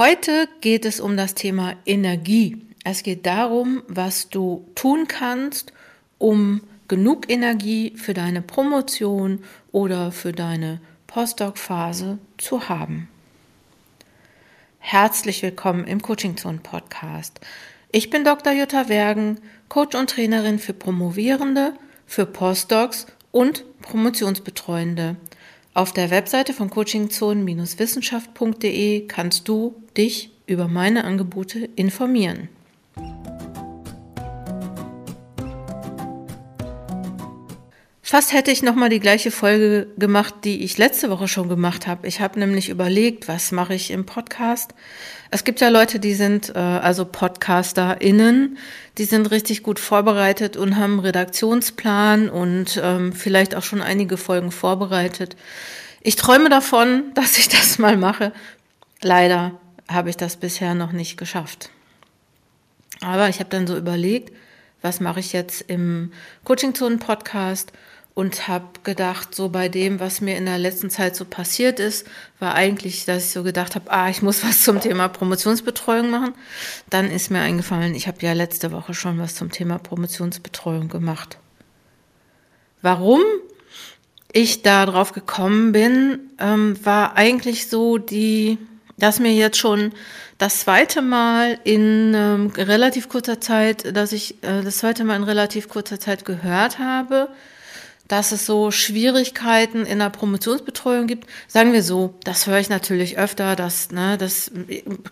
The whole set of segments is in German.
Heute geht es um das Thema Energie. Es geht darum, was du tun kannst, um genug Energie für deine Promotion oder für deine Postdoc-Phase zu haben. Herzlich willkommen im Coaching Zone Podcast. Ich bin Dr. Jutta Wergen, Coach und Trainerin für Promovierende, für Postdocs und Promotionsbetreuende. Auf der Webseite von coachingzonen-wissenschaft.de kannst du dich über meine Angebote informieren. Fast hätte ich nochmal die gleiche Folge gemacht, die ich letzte Woche schon gemacht habe. Ich habe nämlich überlegt, was mache ich im Podcast. Es gibt ja Leute, die sind, äh, also PodcasterInnen, die sind richtig gut vorbereitet und haben Redaktionsplan und ähm, vielleicht auch schon einige Folgen vorbereitet. Ich träume davon, dass ich das mal mache. Leider habe ich das bisher noch nicht geschafft. Aber ich habe dann so überlegt, was mache ich jetzt im Coaching Zone Podcast und habe gedacht, so bei dem, was mir in der letzten Zeit so passiert ist, war eigentlich, dass ich so gedacht habe, ah, ich muss was zum Thema Promotionsbetreuung machen. Dann ist mir eingefallen, ich habe ja letzte Woche schon was zum Thema Promotionsbetreuung gemacht. Warum ich da drauf gekommen bin, ähm, war eigentlich so die, dass mir jetzt schon das zweite Mal in ähm, relativ kurzer Zeit, dass ich äh, das zweite Mal in relativ kurzer Zeit gehört habe, dass es so Schwierigkeiten in der Promotionsbetreuung gibt. Sagen wir so, das höre ich natürlich öfter, dass, ne, das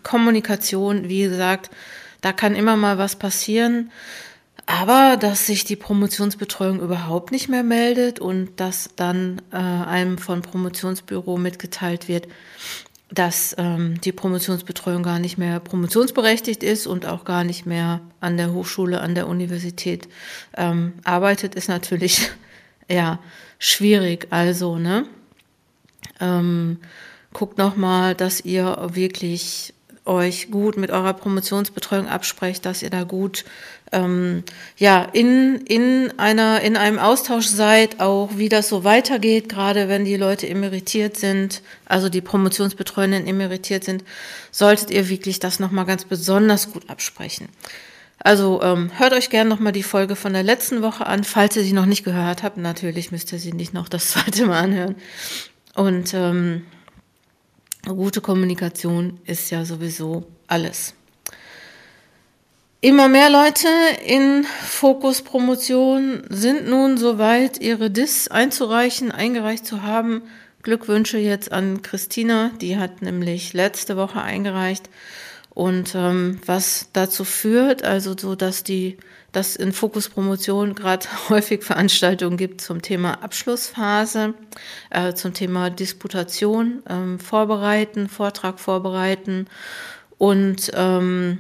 Kommunikation, wie gesagt, da kann immer mal was passieren. Aber dass sich die Promotionsbetreuung überhaupt nicht mehr meldet und dass dann äh, einem von Promotionsbüro mitgeteilt wird, dass ähm, die Promotionsbetreuung gar nicht mehr promotionsberechtigt ist und auch gar nicht mehr an der Hochschule, an der Universität ähm, arbeitet, ist natürlich ja, schwierig. Also, ne? Ähm, guckt nochmal, dass ihr wirklich euch gut mit eurer Promotionsbetreuung absprecht, dass ihr da gut ähm, ja in in einer in einem Austausch seid, auch wie das so weitergeht, gerade wenn die Leute emeritiert sind, also die Promotionsbetreuenden emeritiert sind, solltet ihr wirklich das noch mal ganz besonders gut absprechen. Also ähm, hört euch gerne nochmal die Folge von der letzten Woche an. Falls ihr sie noch nicht gehört habt, natürlich müsst ihr sie nicht noch das zweite Mal anhören. Und ähm, gute Kommunikation ist ja sowieso alles. Immer mehr Leute in Fokus Promotion sind nun soweit, ihre DIS einzureichen, eingereicht zu haben. Glückwünsche jetzt an Christina, die hat nämlich letzte Woche eingereicht. Und ähm, was dazu führt, also so, dass die, dass in Fokus Promotion gerade häufig Veranstaltungen gibt zum Thema Abschlussphase, äh, zum Thema Disputation, ähm, vorbereiten, Vortrag vorbereiten. Und ähm,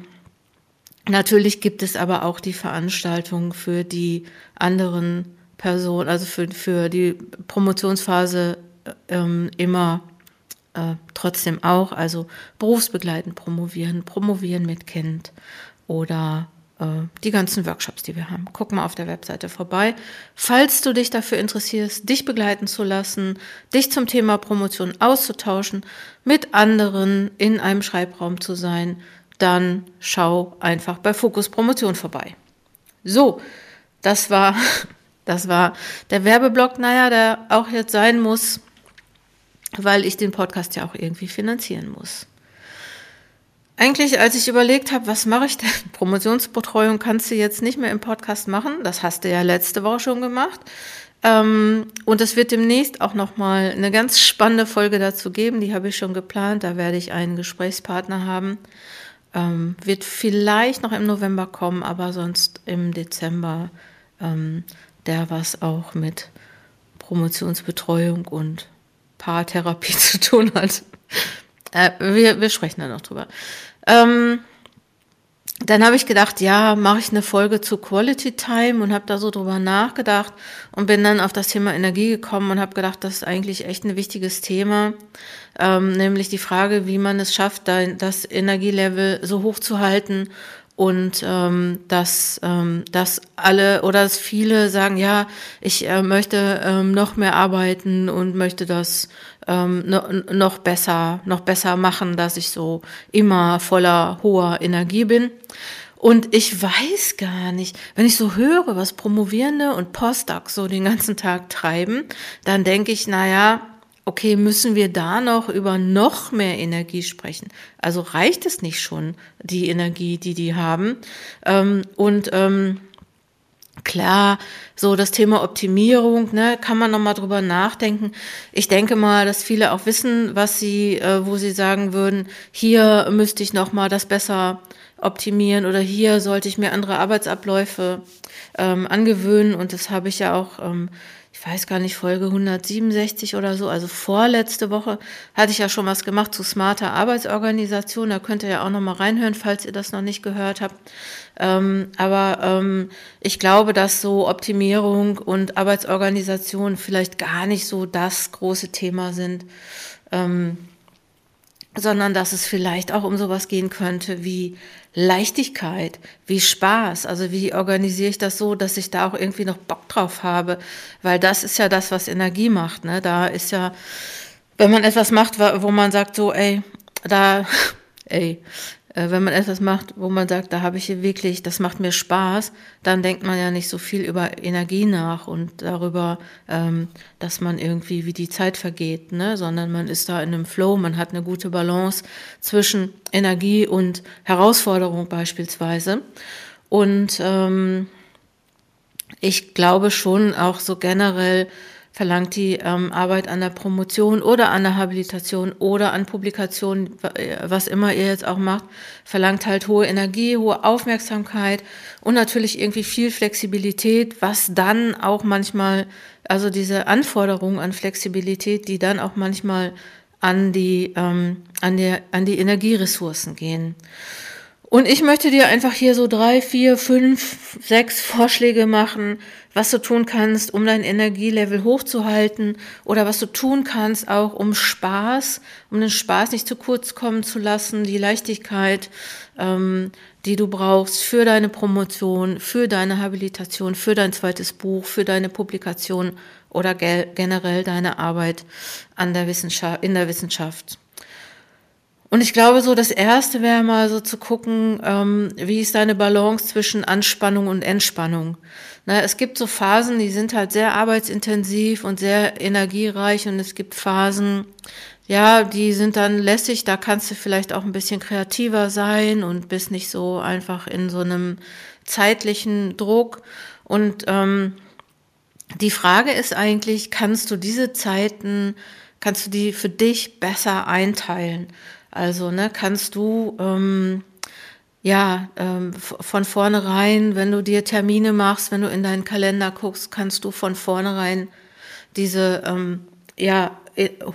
Natürlich gibt es aber auch die Veranstaltungen für die anderen Personen, also für, für die Promotionsphase äh, ähm, immer äh, trotzdem auch, also berufsbegleitend promovieren, promovieren mit Kind oder äh, die ganzen Workshops, die wir haben. Guck mal auf der Webseite vorbei. Falls du dich dafür interessierst, dich begleiten zu lassen, dich zum Thema Promotion auszutauschen, mit anderen in einem Schreibraum zu sein, dann schau einfach bei Fokus Promotion vorbei. So, das war, das war der Werbeblock, naja, der auch jetzt sein muss weil ich den Podcast ja auch irgendwie finanzieren muss. Eigentlich, als ich überlegt habe, was mache ich denn? Promotionsbetreuung kannst du jetzt nicht mehr im Podcast machen. Das hast du ja letzte Woche schon gemacht. Ähm, und es wird demnächst auch nochmal eine ganz spannende Folge dazu geben. Die habe ich schon geplant. Da werde ich einen Gesprächspartner haben. Ähm, wird vielleicht noch im November kommen, aber sonst im Dezember, ähm, der was auch mit Promotionsbetreuung und Paartherapie zu tun hat. Äh, wir, wir sprechen da noch drüber. Ähm, dann habe ich gedacht, ja, mache ich eine Folge zu Quality Time und habe da so drüber nachgedacht und bin dann auf das Thema Energie gekommen und habe gedacht, das ist eigentlich echt ein wichtiges Thema, ähm, nämlich die Frage, wie man es schafft, das Energielevel so hoch zu halten und ähm, dass, ähm, dass alle oder dass viele sagen, ja, ich äh, möchte ähm, noch mehr arbeiten und möchte das ähm, no, noch besser, noch besser machen, dass ich so immer voller hoher Energie bin. Und ich weiß gar nicht, wenn ich so höre, was Promovierende und Postdocs so den ganzen Tag treiben, dann denke ich, naja, okay, müssen wir da noch über noch mehr Energie sprechen? Also reicht es nicht schon, die Energie, die die haben? Ähm, und ähm, klar, so das Thema Optimierung, ne, kann man nochmal drüber nachdenken. Ich denke mal, dass viele auch wissen, was sie, äh, wo sie sagen würden, hier müsste ich nochmal das besser optimieren oder hier sollte ich mir andere Arbeitsabläufe ähm, angewöhnen und das habe ich ja auch ähm, ich weiß gar nicht, Folge 167 oder so, also vorletzte Woche hatte ich ja schon was gemacht zu smarter Arbeitsorganisation. Da könnt ihr ja auch noch mal reinhören, falls ihr das noch nicht gehört habt. Ähm, aber ähm, ich glaube, dass so Optimierung und Arbeitsorganisation vielleicht gar nicht so das große Thema sind. Ähm, sondern dass es vielleicht auch um sowas gehen könnte wie Leichtigkeit, wie Spaß. Also wie organisiere ich das so, dass ich da auch irgendwie noch Bock drauf habe? Weil das ist ja das, was Energie macht. Ne? Da ist ja, wenn man etwas macht, wo man sagt so, ey, da, ey, wenn man etwas macht, wo man sagt, da habe ich hier wirklich, das macht mir Spaß, dann denkt man ja nicht so viel über Energie nach und darüber, ähm, dass man irgendwie wie die Zeit vergeht, ne? sondern man ist da in einem Flow, man hat eine gute Balance zwischen Energie und Herausforderung beispielsweise. Und ähm, ich glaube schon auch so generell, verlangt die ähm, Arbeit an der Promotion oder an der Habilitation oder an Publikationen, was immer ihr jetzt auch macht, verlangt halt hohe Energie, hohe Aufmerksamkeit und natürlich irgendwie viel Flexibilität, was dann auch manchmal, also diese Anforderungen an Flexibilität, die dann auch manchmal an die, ähm, an, der, an die Energieressourcen gehen. Und ich möchte dir einfach hier so drei, vier, fünf, sechs Vorschläge machen, was du tun kannst, um dein Energielevel hochzuhalten oder was du tun kannst auch, um Spaß, um den Spaß nicht zu kurz kommen zu lassen, die Leichtigkeit, ähm, die du brauchst für deine Promotion, für deine Habilitation, für dein zweites Buch, für deine Publikation oder generell deine Arbeit an der Wissenschaft, in der Wissenschaft. Und ich glaube, so das Erste wäre mal so zu gucken, ähm, wie ist deine Balance zwischen Anspannung und Entspannung. Na, es gibt so Phasen, die sind halt sehr arbeitsintensiv und sehr energiereich und es gibt Phasen, ja, die sind dann lässig, da kannst du vielleicht auch ein bisschen kreativer sein und bist nicht so einfach in so einem zeitlichen Druck. Und ähm, die Frage ist eigentlich, kannst du diese Zeiten, kannst du die für dich besser einteilen? Also ne, kannst du ähm, ja ähm, von vornherein, wenn du dir Termine machst, wenn du in deinen Kalender guckst, kannst du von vornherein diese ähm, ja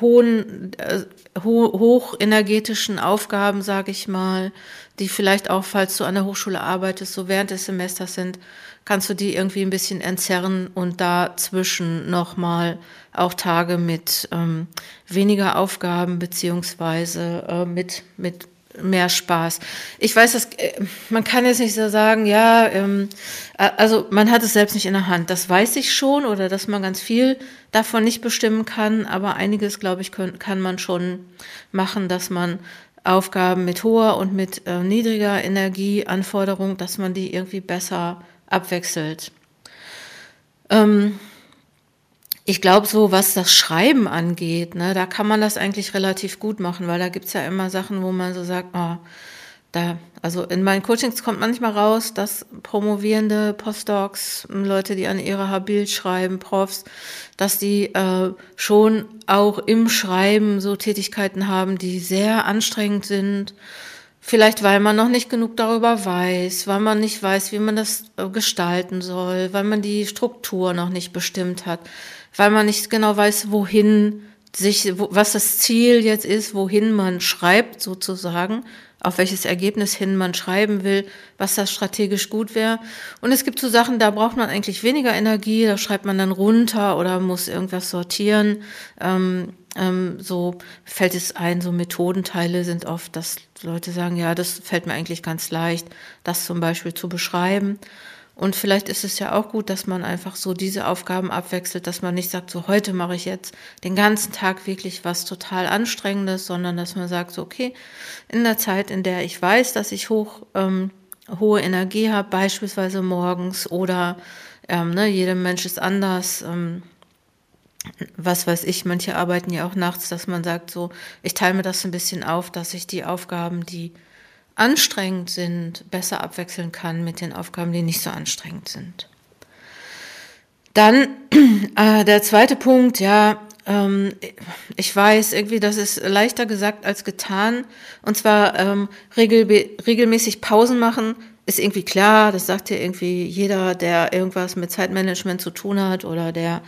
hohen äh, ho hochenergetischen Aufgaben, sage ich mal, die vielleicht auch, falls du an der Hochschule arbeitest, so während des Semesters sind, kannst du die irgendwie ein bisschen entzerren und dazwischen nochmal auch Tage mit ähm, weniger Aufgaben beziehungsweise äh, mit, mit mehr Spaß. Ich weiß, dass, äh, man kann jetzt nicht so sagen, ja, ähm, äh, also man hat es selbst nicht in der Hand. Das weiß ich schon oder dass man ganz viel davon nicht bestimmen kann, aber einiges, glaube ich, können, kann man schon machen, dass man Aufgaben mit hoher und mit äh, niedriger Energieanforderung, dass man die irgendwie besser abwechselt. Ähm, ich glaube, so was das Schreiben angeht, ne, da kann man das eigentlich relativ gut machen, weil da gibt es ja immer Sachen, wo man so sagt, oh, da, also in meinen Coachings kommt manchmal raus, dass promovierende Postdocs, Leute, die an ihrer Habil schreiben, Profs, dass die äh, schon auch im Schreiben so Tätigkeiten haben, die sehr anstrengend sind. Vielleicht weil man noch nicht genug darüber weiß, weil man nicht weiß, wie man das äh, gestalten soll, weil man die Struktur noch nicht bestimmt hat weil man nicht genau weiß, wohin sich, was das Ziel jetzt ist, wohin man schreibt sozusagen, auf welches Ergebnis hin man schreiben will, was das strategisch gut wäre. Und es gibt so Sachen, da braucht man eigentlich weniger Energie, da schreibt man dann runter oder muss irgendwas sortieren. Ähm, ähm, so fällt es ein, so Methodenteile sind oft, dass Leute sagen, ja, das fällt mir eigentlich ganz leicht, das zum Beispiel zu beschreiben. Und vielleicht ist es ja auch gut, dass man einfach so diese Aufgaben abwechselt, dass man nicht sagt, so heute mache ich jetzt den ganzen Tag wirklich was total Anstrengendes, sondern dass man sagt, so okay, in der Zeit, in der ich weiß, dass ich hoch, ähm, hohe Energie habe, beispielsweise morgens oder ähm, ne, jedem Mensch ist anders. Ähm, was weiß ich, manche arbeiten ja auch nachts, dass man sagt, so, ich teile mir das ein bisschen auf, dass ich die Aufgaben, die anstrengend sind, besser abwechseln kann mit den Aufgaben, die nicht so anstrengend sind. Dann äh, der zweite Punkt, ja, ähm, ich weiß irgendwie, das ist leichter gesagt als getan. Und zwar ähm, regel, regelmäßig Pausen machen, ist irgendwie klar, das sagt ja irgendwie jeder, der irgendwas mit Zeitmanagement zu tun hat oder der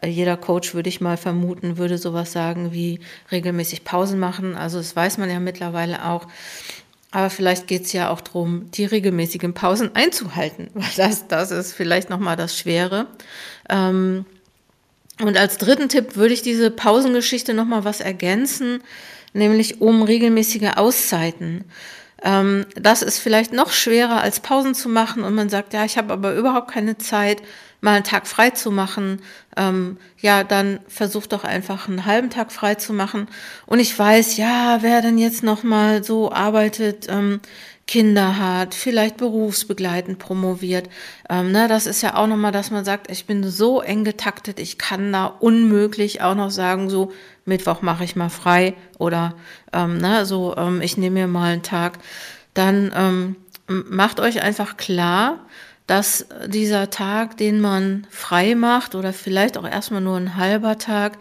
äh, jeder Coach würde ich mal vermuten, würde sowas sagen wie regelmäßig Pausen machen. Also das weiß man ja mittlerweile auch. Aber vielleicht geht es ja auch darum, die regelmäßigen Pausen einzuhalten, weil das, das ist vielleicht nochmal das Schwere. Ähm, und als dritten Tipp würde ich diese Pausengeschichte nochmal was ergänzen, nämlich um regelmäßige Auszeiten. Ähm, das ist vielleicht noch schwerer als Pausen zu machen und man sagt, ja, ich habe aber überhaupt keine Zeit, mal einen Tag frei zu machen, ähm, ja, dann versuch doch einfach einen halben Tag frei zu machen. Und ich weiß, ja, wer denn jetzt noch mal so arbeitet, ähm, Kinder hat, vielleicht berufsbegleitend promoviert. Ähm, ne, das ist ja auch nochmal, dass man sagt, ich bin so eng getaktet, ich kann da unmöglich auch noch sagen, so Mittwoch mache ich mal frei oder ähm, ne, so ähm, ich nehme mir mal einen Tag. Dann ähm, macht euch einfach klar, dass dieser Tag, den man frei macht oder vielleicht auch erstmal nur ein halber Tag,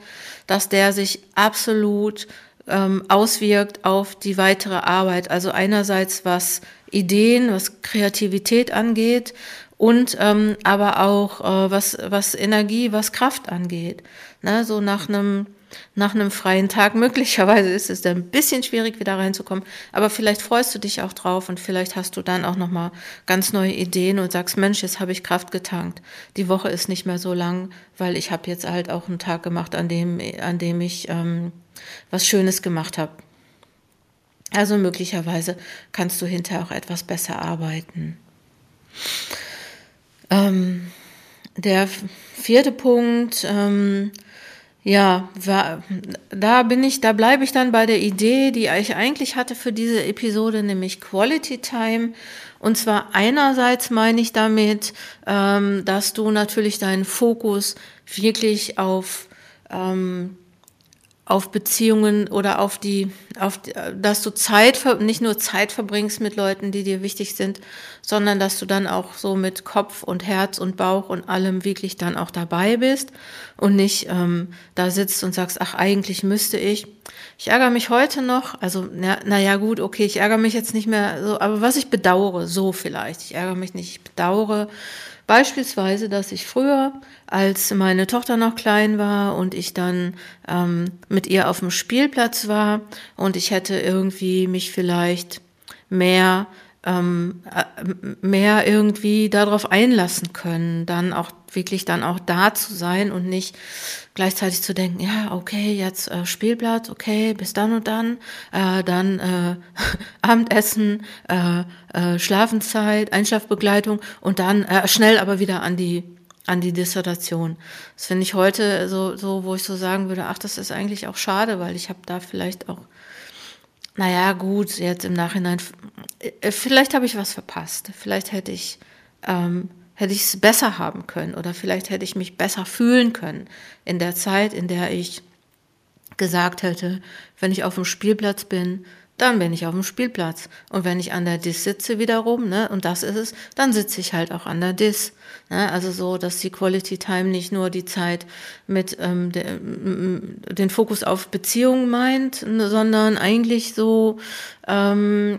dass der sich absolut ähm, auswirkt auf die weitere Arbeit. Also einerseits was Ideen, was Kreativität angeht und ähm, aber auch äh, was, was Energie, was Kraft angeht. Ne, so nach einem nach einem freien Tag. Möglicherweise ist es dann ein bisschen schwierig, wieder reinzukommen, aber vielleicht freust du dich auch drauf und vielleicht hast du dann auch nochmal ganz neue Ideen und sagst, Mensch, jetzt habe ich Kraft getankt. Die Woche ist nicht mehr so lang, weil ich habe jetzt halt auch einen Tag gemacht, an dem, an dem ich ähm, was Schönes gemacht habe. Also möglicherweise kannst du hinterher auch etwas besser arbeiten. Ähm, der vierte Punkt, ähm, ja, da bin ich, da bleibe ich dann bei der Idee, die ich eigentlich hatte für diese Episode, nämlich Quality Time. Und zwar einerseits meine ich damit, ähm, dass du natürlich deinen Fokus wirklich auf ähm, auf Beziehungen oder auf die, auf, dass du Zeit, nicht nur Zeit verbringst mit Leuten, die dir wichtig sind, sondern dass du dann auch so mit Kopf und Herz und Bauch und allem wirklich dann auch dabei bist und nicht ähm, da sitzt und sagst, ach, eigentlich müsste ich. Ich ärgere mich heute noch, also na, na ja gut, okay, ich ärgere mich jetzt nicht mehr so, aber was ich bedauere, so vielleicht, ich ärgere mich nicht, ich bedauere, Beispielsweise, dass ich früher, als meine Tochter noch klein war und ich dann ähm, mit ihr auf dem Spielplatz war und ich hätte irgendwie mich vielleicht mehr ähm, äh, mehr irgendwie darauf einlassen können, dann auch wirklich dann auch da zu sein und nicht gleichzeitig zu denken, ja, okay, jetzt äh, Spielplatz, okay, bis dann und dann, äh, dann äh, Abendessen, äh, äh, Schlafenszeit, Einschlafbegleitung und dann äh, schnell aber wieder an die an die Dissertation. Das finde ich heute so, so, wo ich so sagen würde, ach, das ist eigentlich auch schade, weil ich habe da vielleicht auch naja, gut, jetzt im Nachhinein, äh, vielleicht habe ich was verpasst. Vielleicht hätte ich, ähm, hätte ich es besser haben können oder vielleicht hätte ich mich besser fühlen können in der Zeit, in der ich gesagt hätte, wenn ich auf dem Spielplatz bin, dann bin ich auf dem Spielplatz. Und wenn ich an der Dis sitze wiederum, ne, und das ist es, dann sitze ich halt auch an der Dis. Ne? Also so, dass die Quality Time nicht nur die Zeit mit ähm, de, den Fokus auf Beziehungen meint, sondern eigentlich so ähm,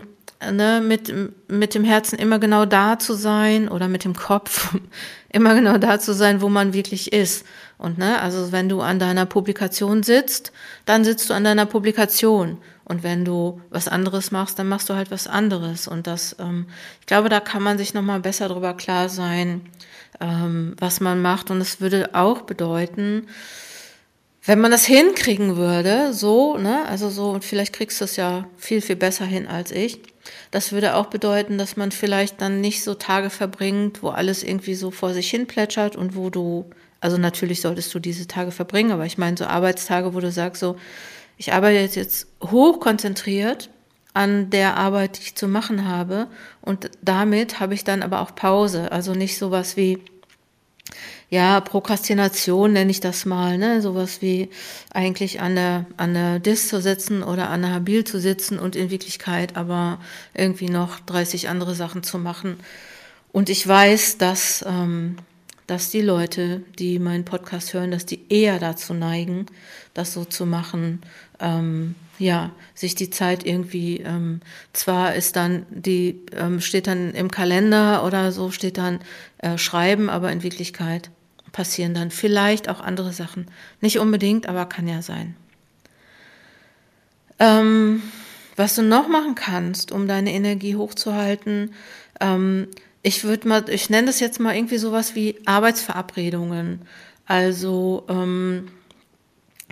ne, mit, mit dem Herzen immer genau da zu sein oder mit dem Kopf immer genau da zu sein, wo man wirklich ist. Und ne, also wenn du an deiner Publikation sitzt, dann sitzt du an deiner Publikation. Und wenn du was anderes machst, dann machst du halt was anderes. Und das, ähm, ich glaube, da kann man sich nochmal besser darüber klar sein, ähm, was man macht. Und es würde auch bedeuten, wenn man das hinkriegen würde, so, ne, also so, und vielleicht kriegst du es ja viel, viel besser hin als ich. Das würde auch bedeuten, dass man vielleicht dann nicht so Tage verbringt, wo alles irgendwie so vor sich hin plätschert und wo du, also natürlich solltest du diese Tage verbringen, aber ich meine so Arbeitstage, wo du sagst so, ich arbeite jetzt hochkonzentriert an der Arbeit, die ich zu machen habe und damit habe ich dann aber auch Pause, also nicht sowas wie, ja, Prokrastination nenne ich das mal, ne? Sowas wie eigentlich an der, an der Dis zu sitzen oder an der Habil zu sitzen und in Wirklichkeit aber irgendwie noch 30 andere Sachen zu machen. Und ich weiß, dass, ähm, dass die Leute, die meinen Podcast hören, dass die eher dazu neigen, das so zu machen, ähm, ja, sich die Zeit irgendwie, ähm, zwar ist dann, die ähm, steht dann im Kalender oder so, steht dann äh, Schreiben, aber in Wirklichkeit passieren dann vielleicht auch andere Sachen. Nicht unbedingt, aber kann ja sein. Ähm, was du noch machen kannst, um deine Energie hochzuhalten, ähm, ich würde mal, ich nenne das jetzt mal irgendwie sowas wie Arbeitsverabredungen. Also ähm,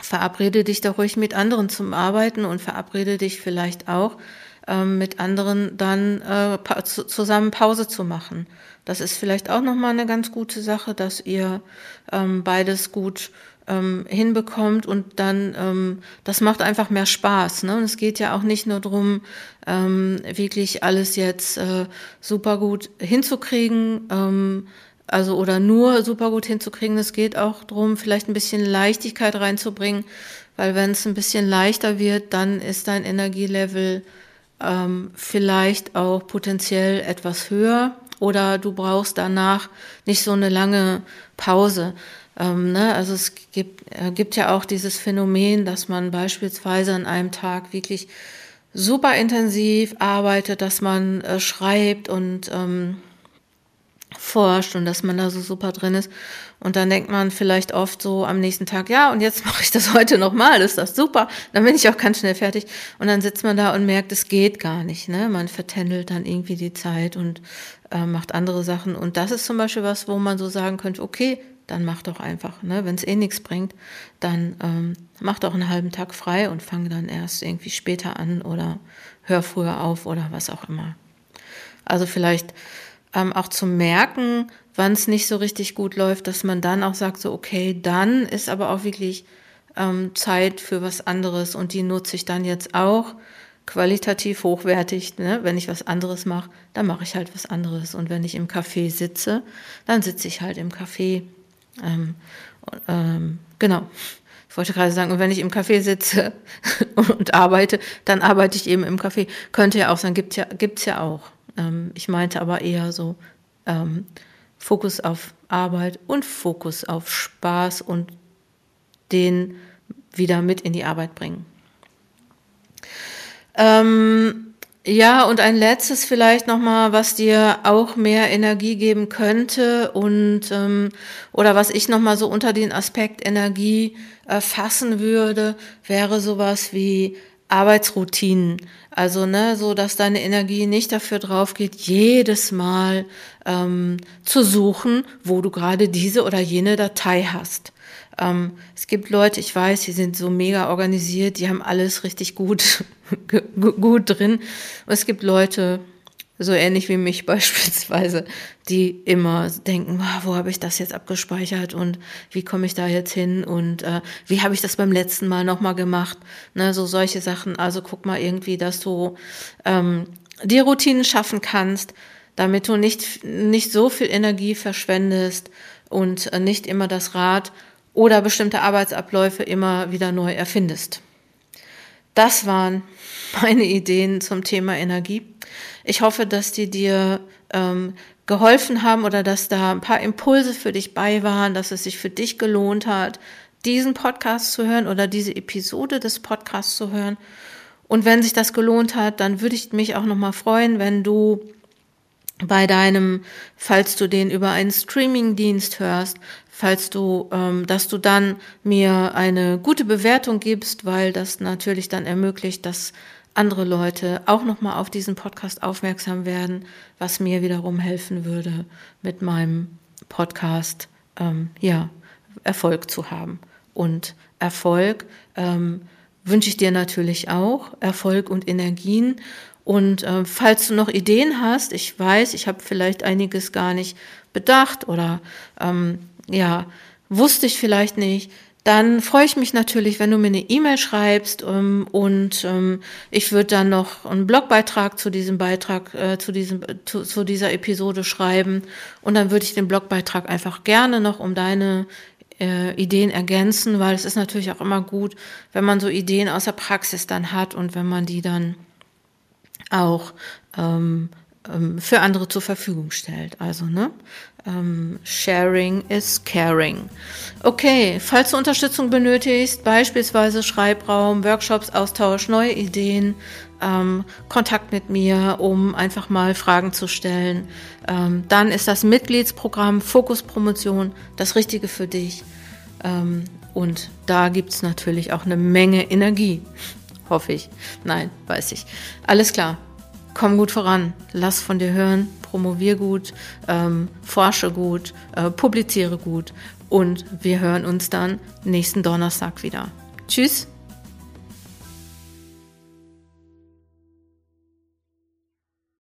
verabrede dich da ruhig mit anderen zum Arbeiten und verabrede dich vielleicht auch mit anderen dann äh, zusammen Pause zu machen. Das ist vielleicht auch nochmal eine ganz gute Sache, dass ihr ähm, beides gut ähm, hinbekommt und dann, ähm, das macht einfach mehr Spaß. Ne? Und es geht ja auch nicht nur darum, ähm, wirklich alles jetzt äh, super gut hinzukriegen, ähm, also oder nur super gut hinzukriegen. Es geht auch darum, vielleicht ein bisschen Leichtigkeit reinzubringen, weil wenn es ein bisschen leichter wird, dann ist dein Energielevel ähm, vielleicht auch potenziell etwas höher oder du brauchst danach nicht so eine lange Pause. Ähm, ne? Also es gibt, äh, gibt ja auch dieses Phänomen, dass man beispielsweise an einem Tag wirklich super intensiv arbeitet, dass man äh, schreibt und ähm, forscht und dass man da so super drin ist. Und dann denkt man vielleicht oft so am nächsten Tag, ja, und jetzt mache ich das heute nochmal, ist das super. Dann bin ich auch ganz schnell fertig. Und dann sitzt man da und merkt, es geht gar nicht. Ne? Man vertändelt dann irgendwie die Zeit und äh, macht andere Sachen. Und das ist zum Beispiel was, wo man so sagen könnte, okay, dann mach doch einfach. Ne? Wenn es eh nichts bringt, dann ähm, mach doch einen halben Tag frei und fang dann erst irgendwie später an oder hör früher auf oder was auch immer. Also vielleicht ähm, auch zu merken, wann es nicht so richtig gut läuft, dass man dann auch sagt, so okay, dann ist aber auch wirklich ähm, Zeit für was anderes und die nutze ich dann jetzt auch qualitativ hochwertig. Ne? Wenn ich was anderes mache, dann mache ich halt was anderes. Und wenn ich im Café sitze, dann sitze ich halt im Café. Ähm, ähm, genau. Ich wollte gerade sagen, und wenn ich im Café sitze und arbeite, dann arbeite ich eben im Café. Könnte ja auch sein, gibt ja, gibt's ja auch. Ähm, ich meinte aber eher so ähm, Fokus auf Arbeit und Fokus auf Spaß und den wieder mit in die Arbeit bringen. Ähm, ja, und ein letztes vielleicht nochmal, was dir auch mehr Energie geben könnte und ähm, oder was ich nochmal so unter den Aspekt Energie äh, fassen würde, wäre sowas wie Arbeitsroutinen. Also, ne, so dass deine Energie nicht dafür drauf geht, jedes Mal ähm, zu suchen, wo du gerade diese oder jene Datei hast. Ähm, es gibt Leute, ich weiß, die sind so mega organisiert, die haben alles richtig gut, gut drin. Und es gibt Leute, so ähnlich wie mich beispielsweise, die immer denken, oh, wo habe ich das jetzt abgespeichert und wie komme ich da jetzt hin und äh, wie habe ich das beim letzten Mal nochmal gemacht, ne, so solche Sachen. Also guck mal irgendwie, dass du ähm, die Routinen schaffen kannst, damit du nicht, nicht so viel Energie verschwendest und äh, nicht immer das Rad oder bestimmte Arbeitsabläufe immer wieder neu erfindest. Das waren meine Ideen zum Thema Energie. Ich hoffe, dass die dir ähm, geholfen haben oder dass da ein paar Impulse für dich bei waren, dass es sich für dich gelohnt hat, diesen Podcast zu hören oder diese Episode des Podcasts zu hören. Und wenn sich das gelohnt hat, dann würde ich mich auch nochmal freuen, wenn du bei deinem, falls du den über einen Streamingdienst hörst, falls du, ähm, dass du dann mir eine gute Bewertung gibst, weil das natürlich dann ermöglicht, dass andere Leute auch nochmal auf diesen Podcast aufmerksam werden, was mir wiederum helfen würde, mit meinem Podcast ähm, ja Erfolg zu haben. und Erfolg ähm, wünsche ich dir natürlich auch. Erfolg und Energien. Und äh, falls du noch Ideen hast, ich weiß, ich habe vielleicht einiges gar nicht bedacht oder ähm, ja, wusste ich vielleicht nicht, dann freue ich mich natürlich, wenn du mir eine E-Mail schreibst ähm, und ähm, ich würde dann noch einen Blogbeitrag zu diesem Beitrag, äh, zu, diesem, zu, zu dieser Episode schreiben. Und dann würde ich den Blogbeitrag einfach gerne noch um deine äh, Ideen ergänzen, weil es ist natürlich auch immer gut, wenn man so Ideen aus der Praxis dann hat und wenn man die dann auch ähm, für andere zur Verfügung stellt. Also, ne? Ähm, sharing is caring. Okay, falls du Unterstützung benötigst, beispielsweise Schreibraum, Workshops, Austausch, neue Ideen, ähm, Kontakt mit mir, um einfach mal Fragen zu stellen, ähm, dann ist das Mitgliedsprogramm Fokus Promotion das Richtige für dich. Ähm, und da gibt's natürlich auch eine Menge Energie. Hoffe ich. Nein, weiß ich. Alles klar komm gut voran, lass von dir hören, promovier gut, ähm, forsche gut, äh, publiziere gut und wir hören uns dann nächsten Donnerstag wieder. Tschüss.